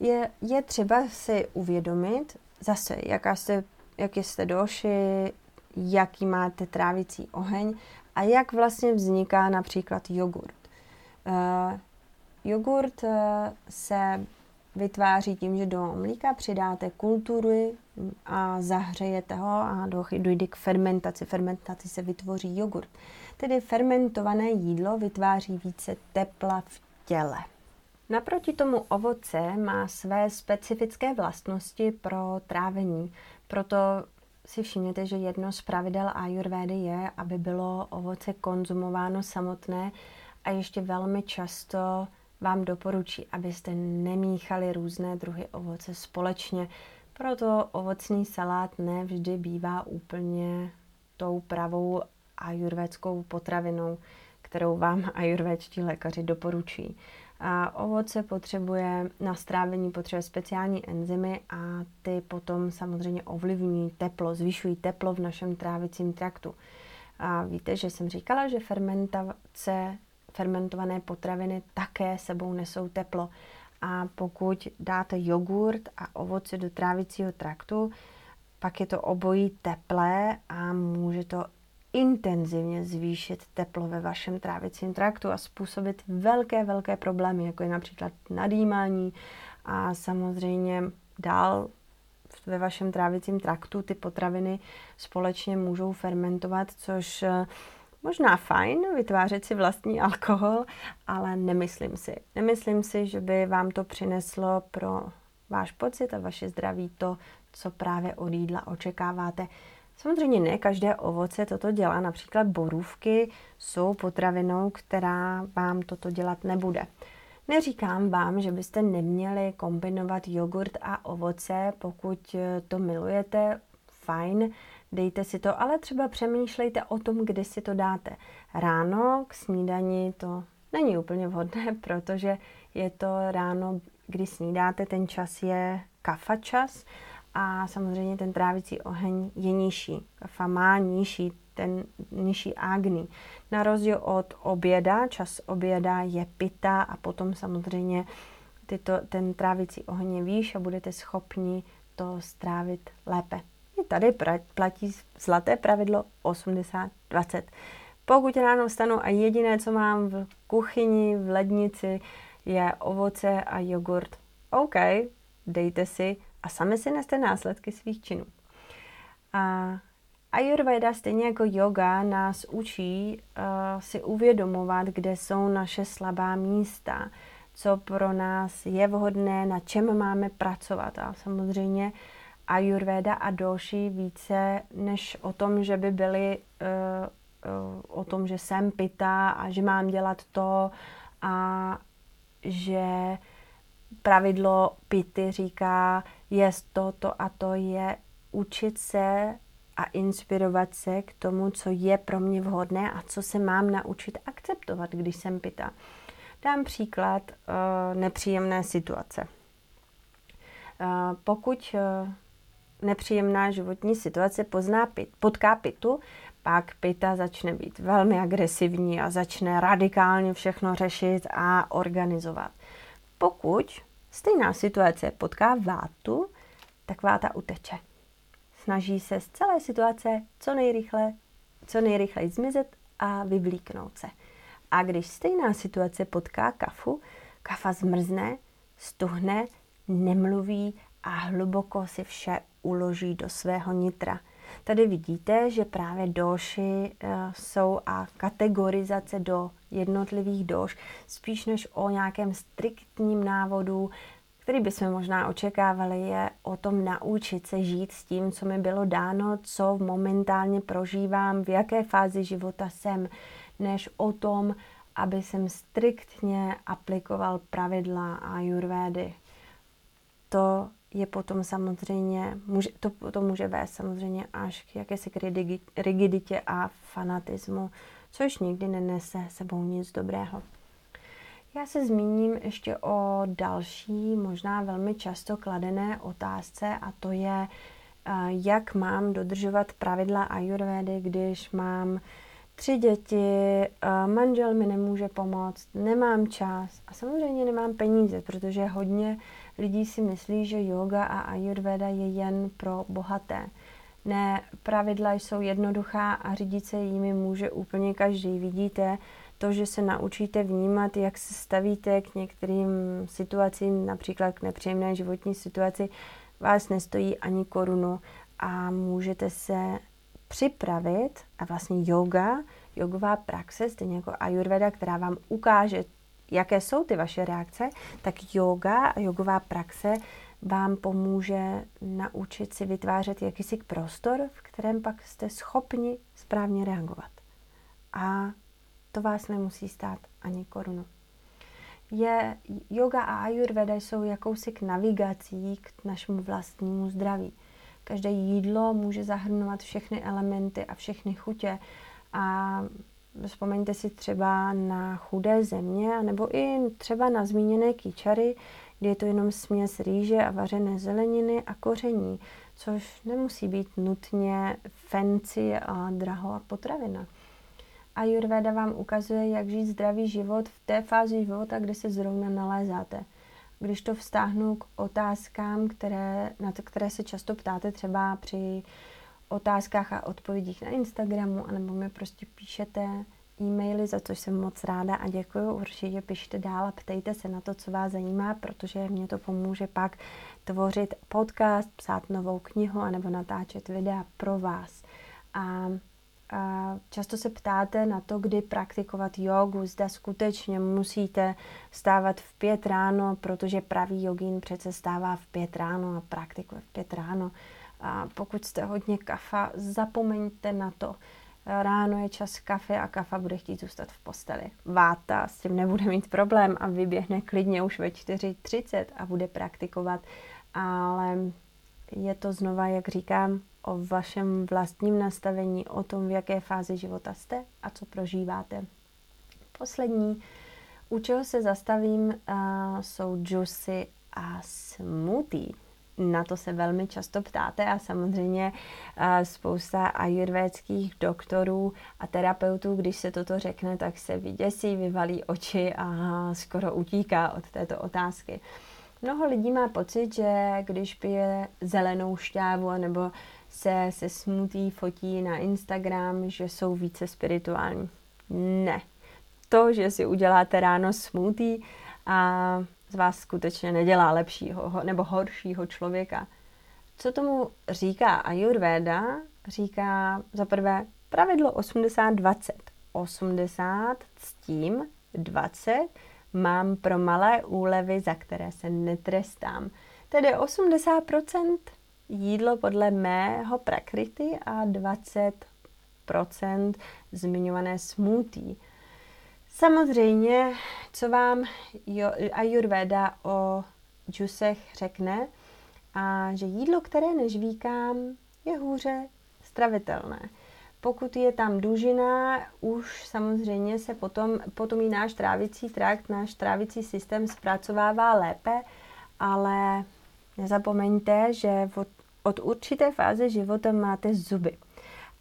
Speaker 1: Je, je třeba si uvědomit zase, jaká se jak jste došli, jaký máte trávicí oheň a jak vlastně vzniká například jogurt. Uh, jogurt uh, se vytváří tím, že do mlíka přidáte kultury a zahřejete ho a dojde k fermentaci. Fermentaci se vytvoří jogurt. Tedy fermentované jídlo vytváří více tepla v těle. Naproti tomu ovoce má své specifické vlastnosti pro trávení. Proto si všimněte, že jedno z pravidel ayurvédy je, aby bylo ovoce konzumováno samotné a ještě velmi často vám doporučí, abyste nemíchali různé druhy ovoce společně. Proto ovocný salát nevždy bývá úplně tou pravou ajurvédskou potravinou, kterou vám ajurvédští lékaři doporučí. A ovoce potřebuje na strávení potřebuje speciální enzymy a ty potom samozřejmě ovlivňují teplo, zvyšují teplo v našem trávicím traktu. A víte, že jsem říkala, že fermentace, fermentované potraviny také sebou nesou teplo. A pokud dáte jogurt a ovoce do trávicího traktu, pak je to obojí teplé a může to intenzivně zvýšit teplo ve vašem trávicím traktu a způsobit velké, velké problémy, jako je například nadýmání a samozřejmě dál ve vašem trávicím traktu ty potraviny společně můžou fermentovat, což možná fajn vytvářet si vlastní alkohol, ale nemyslím si. Nemyslím si, že by vám to přineslo pro váš pocit a vaše zdraví to, co právě od jídla očekáváte. Samozřejmě ne každé ovoce toto dělá, například borůvky jsou potravinou, která vám toto dělat nebude. Neříkám vám, že byste neměli kombinovat jogurt a ovoce, pokud to milujete, fajn, dejte si to, ale třeba přemýšlejte o tom, kdy si to dáte. Ráno k snídani to není úplně vhodné, protože je to ráno, kdy snídáte, ten čas je kafa čas a samozřejmě ten trávicí oheň je nižší. Kafa má nižší, ten nižší agni. Na rozdíl od oběda, čas oběda je pita a potom samozřejmě tyto, ten trávicí oheň je výš a budete schopni to strávit lépe. I tady platí zlaté pravidlo 80-20. Pokud ráno vstanu a jediné, co mám v kuchyni, v lednici, je ovoce a jogurt, OK, dejte si a sami si neste následky svých činů. A Ayurveda, stejně jako yoga, nás učí uh, si uvědomovat, kde jsou naše slabá místa, co pro nás je vhodné, na čem máme pracovat. A samozřejmě Ayurveda a doši více než o tom, že by byly uh, uh, o tom, že jsem pita a že mám dělat to a že pravidlo pity říká, jest to, to a to je učit se a inspirovat se k tomu, co je pro mě vhodné a co se mám naučit akceptovat, když jsem pita. Dám příklad uh, nepříjemné situace. pokud nepříjemná životní situace pozná pit, potká pitu, pak pita začne být velmi agresivní a začne radikálně všechno řešit a organizovat. Pokud stejná situace potká vátu, tak váta uteče. Snaží se z celé situace co nejrychle, co nejrychleji zmizet a vyvlíknout se. A když stejná situace potká kafu, kafa zmrzne, stuhne, nemluví a hluboko si vše uloží do svého nitra. Tady vidíte, že právě doši eh, jsou a kategorizace do jednotlivých doš, spíš než o nějakém striktním návodu, který bychom možná očekávali, je o tom naučit se žít s tím, co mi bylo dáno, co momentálně prožívám, v jaké fázi života jsem, než o tom, aby jsem striktně aplikoval pravidla ayurvédy. To je potom samozřejmě, může, to, to může vést samozřejmě až k jakési rigiditě a fanatismu, což nikdy nenese sebou nic dobrého. Já se zmíním ještě o další, možná velmi často kladené otázce a to je, eh, jak mám dodržovat pravidla ayurvedy, když mám tři děti, eh, manžel mi nemůže pomoct, nemám čas a samozřejmě nemám peníze, protože hodně lidí si myslí, že yoga a ayurveda je jen pro bohaté. Ne, pravidla jsou jednoduchá a řídit se jimi může úplně každý. Vidíte, to, že se naučíte vnímat, jak se stavíte k některým situacím, například k nepříjemné životní situaci, vás nestojí ani korunu a můžete se připravit a vlastně yoga, jogová praxe, stejně jako ayurveda, která vám ukáže, jaké jsou ty vaše reakce, tak yoga a jogová praxe vám pomůže naučit si vytvářet jakýsi prostor, v kterém pak jste schopni správně reagovat. A to vás nemusí stát ani korunu. Je, yoga a ayurveda jsou jakousi k navigací k našemu vlastnímu zdraví. Každé jídlo může zahrnovat všechny elementy a všechny chutě a vzpomeňte si třeba na chudé země, nebo i třeba na zmíněné kýčary, kde je to jenom směs rýže a vařené zeleniny a koření, což nemusí být nutně fancy a drahá potravina. Ayurveda vám ukazuje, jak žít zdravý život v té fázi života, kde se zrovna nalézáte. Když to vztáhnu k otázkám, které, na to, které se často ptáte třeba při otázkách a odpovědích na Instagramu, anebo mi prostě píšete e-maily, za což jsem moc ráda a děkuji. Určitě pište dál a ptejte se na to, co vás zajímá, protože mě to pomůže pak tvořit podcast, psát novou knihu anebo natáčet videa pro vás. A Často se ptáte na to, kdy praktikovat jogu, zda skutečně musíte stávat v pět ráno, protože pravý jogín přece stává v pět ráno a praktikuje v pět ráno. A pokud jste hodně kafa, zapomeňte na to. Ráno je čas kafe a kafa bude chtít zůstat v posteli. Váta s tím nebude mít problém a vyběhne klidně už ve 4.30 a bude praktikovat, ale je to znova, jak říkám, o vašem vlastním nastavení, o tom, v jaké fázi života jste a co prožíváte. Poslední, u čeho se zastavím, jsou juicy a smoothie. Na to se velmi často ptáte a samozřejmě uh, spousta ajurvédských doktorů a terapeutů, když se toto řekne, tak se vyděsí, vyvalí oči a skoro utíká od této otázky. Mnoho lidí má pocit, že když pije zelenou šťávu nebo se se smutí fotí na Instagram, že jsou více spirituální. Ne. To, že si uděláte ráno smutí a z vás skutečně nedělá lepšího nebo horšího člověka. Co tomu říká Ayurveda? Říká za prvé pravidlo 80-20. 80 s tím 20 mám pro malé úlevy, za které se netrestám. Tedy 80% jídlo podle mého prakrity a 20% zmiňované smutí. Samozřejmě, co vám Ayurveda o džusech řekne, a že jídlo, které nežvíkám, je hůře stravitelné. Pokud je tam dužina, už samozřejmě se potom, potom i náš trávicí trakt, náš trávicí systém zpracovává lépe, ale Nezapomeňte, že od, od určité fáze života máte zuby.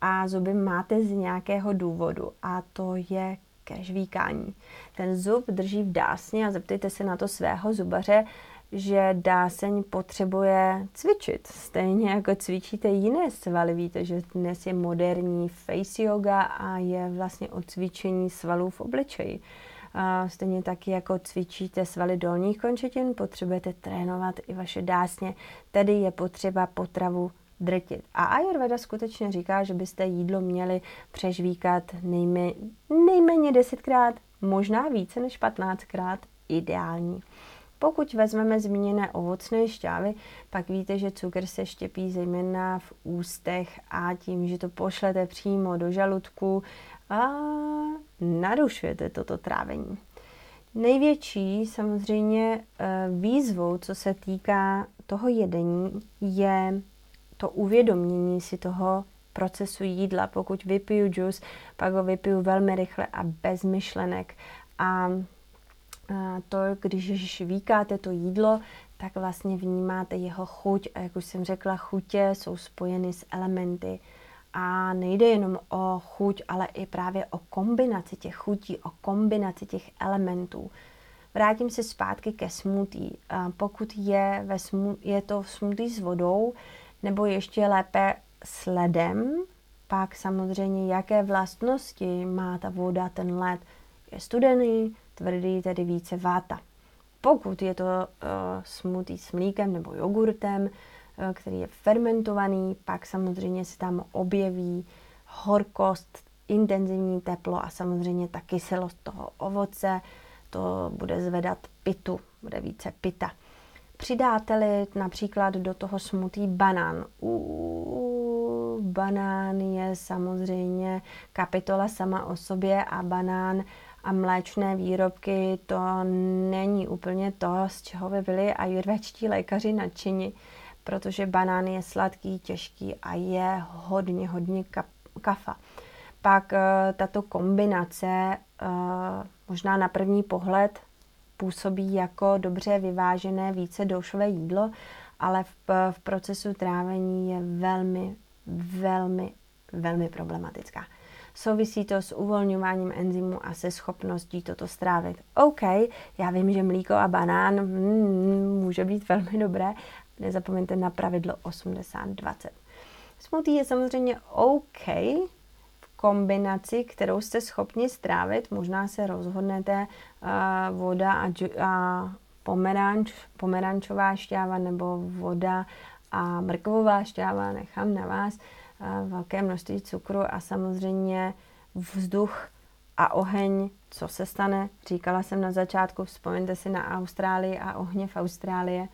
Speaker 1: A zuby máte z nějakého důvodu a to je ke žvíkání. Ten zub drží v dásně a zeptejte se na to svého zubaře, že dáseň potřebuje cvičit. Stejně jako cvičíte jiné svaly. Víte, že dnes je moderní face yoga a je vlastně o cvičení svalů v obličeji. A stejně taky jako cvičíte svaly dolních končetin, potřebujete trénovat i vaše dásně, tedy je potřeba potravu drtit. A Ayurveda skutečně říká, že byste jídlo měli přežvíkat nejméně, nejméně 10krát, možná více než 15krát ideální. Pokud vezmeme zmíněné ovocné šťávy, pak víte, že cukr se štěpí zejména v ústech a tím, že to pošlete přímo do žaludku a narušujete toto trávení. Největší samozřejmě eh, výzvou, co se týká toho jedení, je to uvědomění si toho procesu jídla. Pokud vypiju džus, pak ho vypiju velmi rychle a bez myšlenek. A to, když víkáte to jídlo, tak vlastně vnímáte jeho chuť a jak už jsem řekla, chutě jsou spojeny s elementy. A nejde jenom o chuť, ale i právě o kombinaci těch chutí, o kombinaci těch elementů. Vrátím se zpátky ke smoothie. Pokud je, ve smu, je to smoothie s vodou, nebo ještě lépe s ledem, pak samozřejmě jaké vlastnosti má ta voda, ten led. Je studený, tvrdý, tedy více váta. Pokud je to uh, smutý s mlíkem nebo jogurtem, uh, který je fermentovaný, pak samozřejmě se tam objeví horkost, intenzivní teplo a samozřejmě ta kyselost toho ovoce, to bude zvedat pitu, bude více pita. Přidáte-li například do toho smutý banán. Uuu, banán je samozřejmě kapitola sama o sobě a banán a mléčné výrobky, to není úplně to, z čeho by byli ajurvédští lékaři nadšeni, protože banán je sladký, těžký a je hodně, hodně kafa. Pak eh, tato kombinace eh, možná na první pohled působí jako dobře vyvážené více doušové jídlo, ale v, v procesu trávení je velmi, velmi, velmi problematická. Souvisí to s uvolňováním enzymu a se schopností toto strávit. OK, já vím, že mlíko a banán mm, může být velmi dobré. Nezapomeňte na pravidlo 80-20. Smoothie je samozřejmě OK kombinaci, kterou jste schopni strávit. Možná se rozhodnete uh, voda a, a pomeranč, pomerančová šťáva nebo voda a mrkvová šťáva, nechám na vás. Uh, velké množství cukru a samozřejmě vzduch a oheň, co se stane. Říkala jsem na začátku, vzpomeňte si na Austrálii a ohně v Austrálii.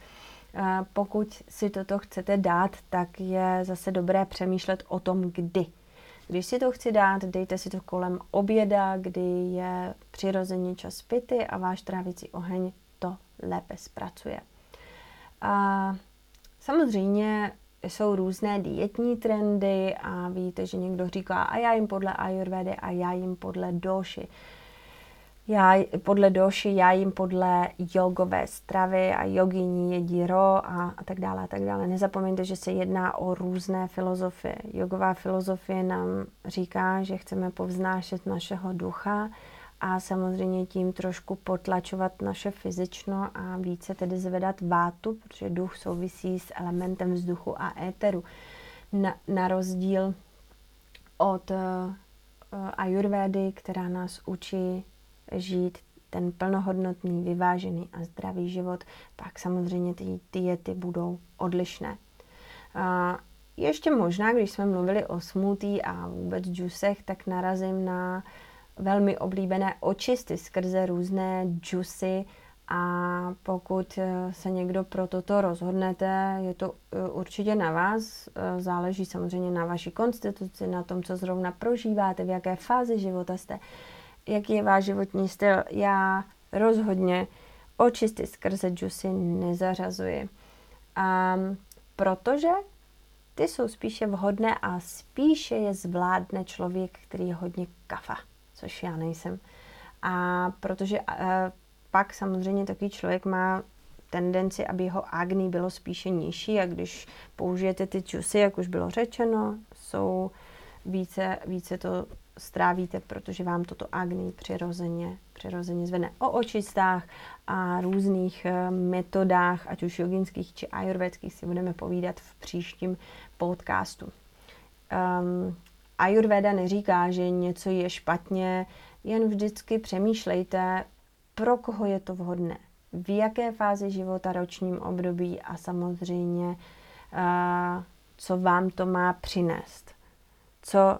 Speaker 1: Pokud si toto chcete dát, tak je zase dobré přemýšlet o tom, kdy. Když si to chci dát, dejte si to kolem oběda, kdy je přirozený čas pity a váš trávicí oheň to lépe zpracuje. A samozřejmě jsou různé dietní trendy a víte, že někdo říká, a já jim podle ayurvedy a já jim podle doši. Já podle doši, já jim podle jogové stravy a jogini jedí ro a, a tak dále a tak dále. Nezapomeňte, že se jedná o různé filozofie. Jogová filozofie nám říká, že chceme povznášet našeho ducha, a samozřejmě tím trošku potlačovat naše fyzično a více tedy zvedat vátu, protože duch souvisí s elementem vzduchu a éteru. Na, na rozdíl od uh, ajurvédy, která nás učí žít ten plnohodnotný, vyvážený a zdravý život, pak samozřejmě ty diety budou odlišné. Uh, ještě možná, když jsme mluvili o smoothie a vůbec džusech, tak narazím na velmi oblíbené očisty skrze různé džusy. A pokud eh, se někdo pro toto rozhodnete, je to eh, určitě na vás, eh, záleží samozřejmě na vaší konstituci, na tom, co zrovna prožíváte, v jaké fázi života jste, jaký je váš životní styl. Já rozhodně očisty skrze džusy nezařazuji. A protože ty jsou spíše vhodné a spíše je zvládne člověk, který je hodně kafa což já nejsem. A protože uh, pak samozřejmě takový člověk má tendenci, aby jeho agni bylo spíše nižší a když použijete ty čusy, jak už bylo řečeno, jsou více, více to strávíte, protože vám toto agni přirozeně, přirozeně zvedne. O očistách a různých eh, metodách, ať už joginských či ajurvedských, si budeme povídat v příštím podcastu. Um, Ayurveda neříká, že něco je špatně, jen vždycky přemýšlejte, pro koho je to vhodné, v jaké fázi života, ročním období a samozřejmě, uh, co vám to má přinést. Co,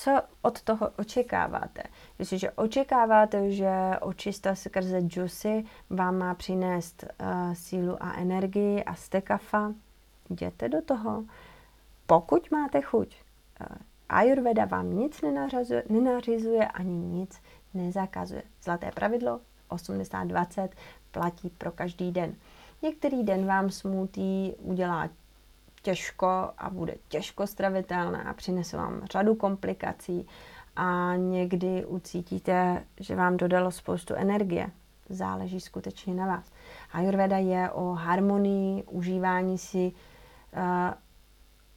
Speaker 1: co od toho očekáváte? Jestliže očekáváte, že očista skrze džusy vám má přinést uh, sílu a energii a stekafa, jděte do toho. Pokud máte chuť. Uh, Ayurveda vám nic nenařizuje ani nic nezakazuje. Zlaté pravidlo 80-20 platí pro každý den. Některý den vám smutí udělá těžko a bude těžko stravitelné a přinese vám řadu komplikací a někdy ucítíte, že vám dodalo spoustu energie. Záleží skutečně na vás. Ayurveda je o harmonii, užívání si uh,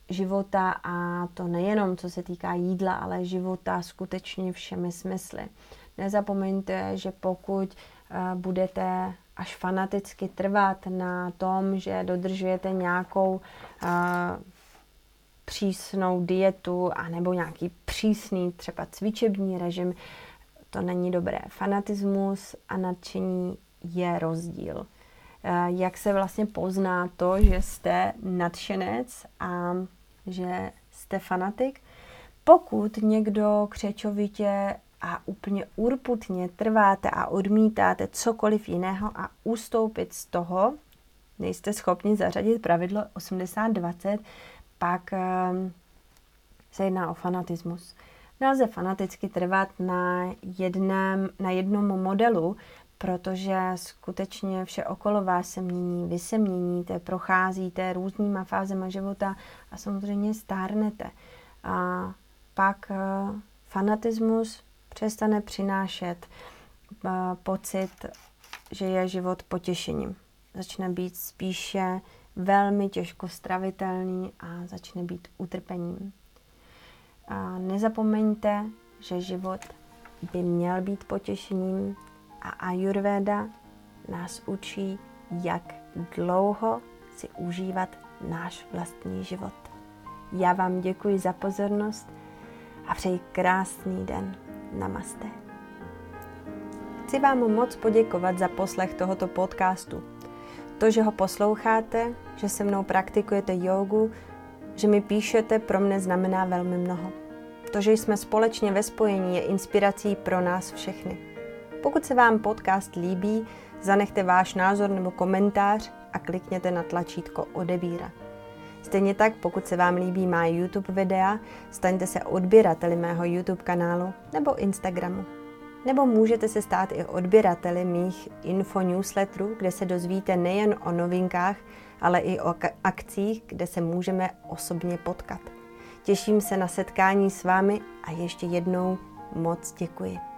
Speaker 1: života a to nejenom co se týká jídla, ale života skutečně všemi smysly. Nezapomeňte, že pokud uh, budete až fanaticky trvat na tom, že dodržujete nějakou uh, přísnou dietu a nebo nějaký přísný třeba cvičební režim, to není dobré. Fanatismus a nadšení je rozdíl. Uh, jak se vlastně pozná to, že jste nadšenec a že jste fanatik? Pokud někdo křečovitě a úplně urputně trváte a odmítáte cokoliv jiného a ustoupit z toho, nejste schopni zařadit pravidlo 80-20, pak um, se jedná o fanatismus. Nelze fanaticky trvat na, jedném, na jednom modelu, protože skutečně vše okolo vás se mění, vy se měníte, procházíte různýma fázema života a samozřejmě stárnete. A pak uh, fanatismus přestane přinášet uh, pocit, že je život potěšením. Začne být spíše velmi těžko stravitelný a začne být utrpením. A nezapomeňte, že život by měl být potěšením a Ayurveda nás učí, jak dlouho si užívat náš vlastní život. Já vám děkuji za pozornost a přeji krásný den. Namaste. Chci vám moc poděkovat za poslech tohoto podcastu. To, že ho posloucháte, že se mnou praktikujete jogu, že mi píšete, pro mne znamená velmi mnoho. To, že jsme společně ve spojení, je inspirací pro nás všechny. Pokud se vám podcast líbí, zanechte váš názor nebo komentář a klikněte na tlačítko odebírat. Stejně tak, pokud se vám líbí má YouTube videa, staňte se odběrateli mého YouTube kanálu nebo Instagramu. Nebo můžete se stát i odběrateli mých info newsletterů, kde se dozvíte nejen o novinkách, ale i o akcích, kde se můžeme osobně potkat. Těším se na setkání s vámi a ještě jednou moc děkuji.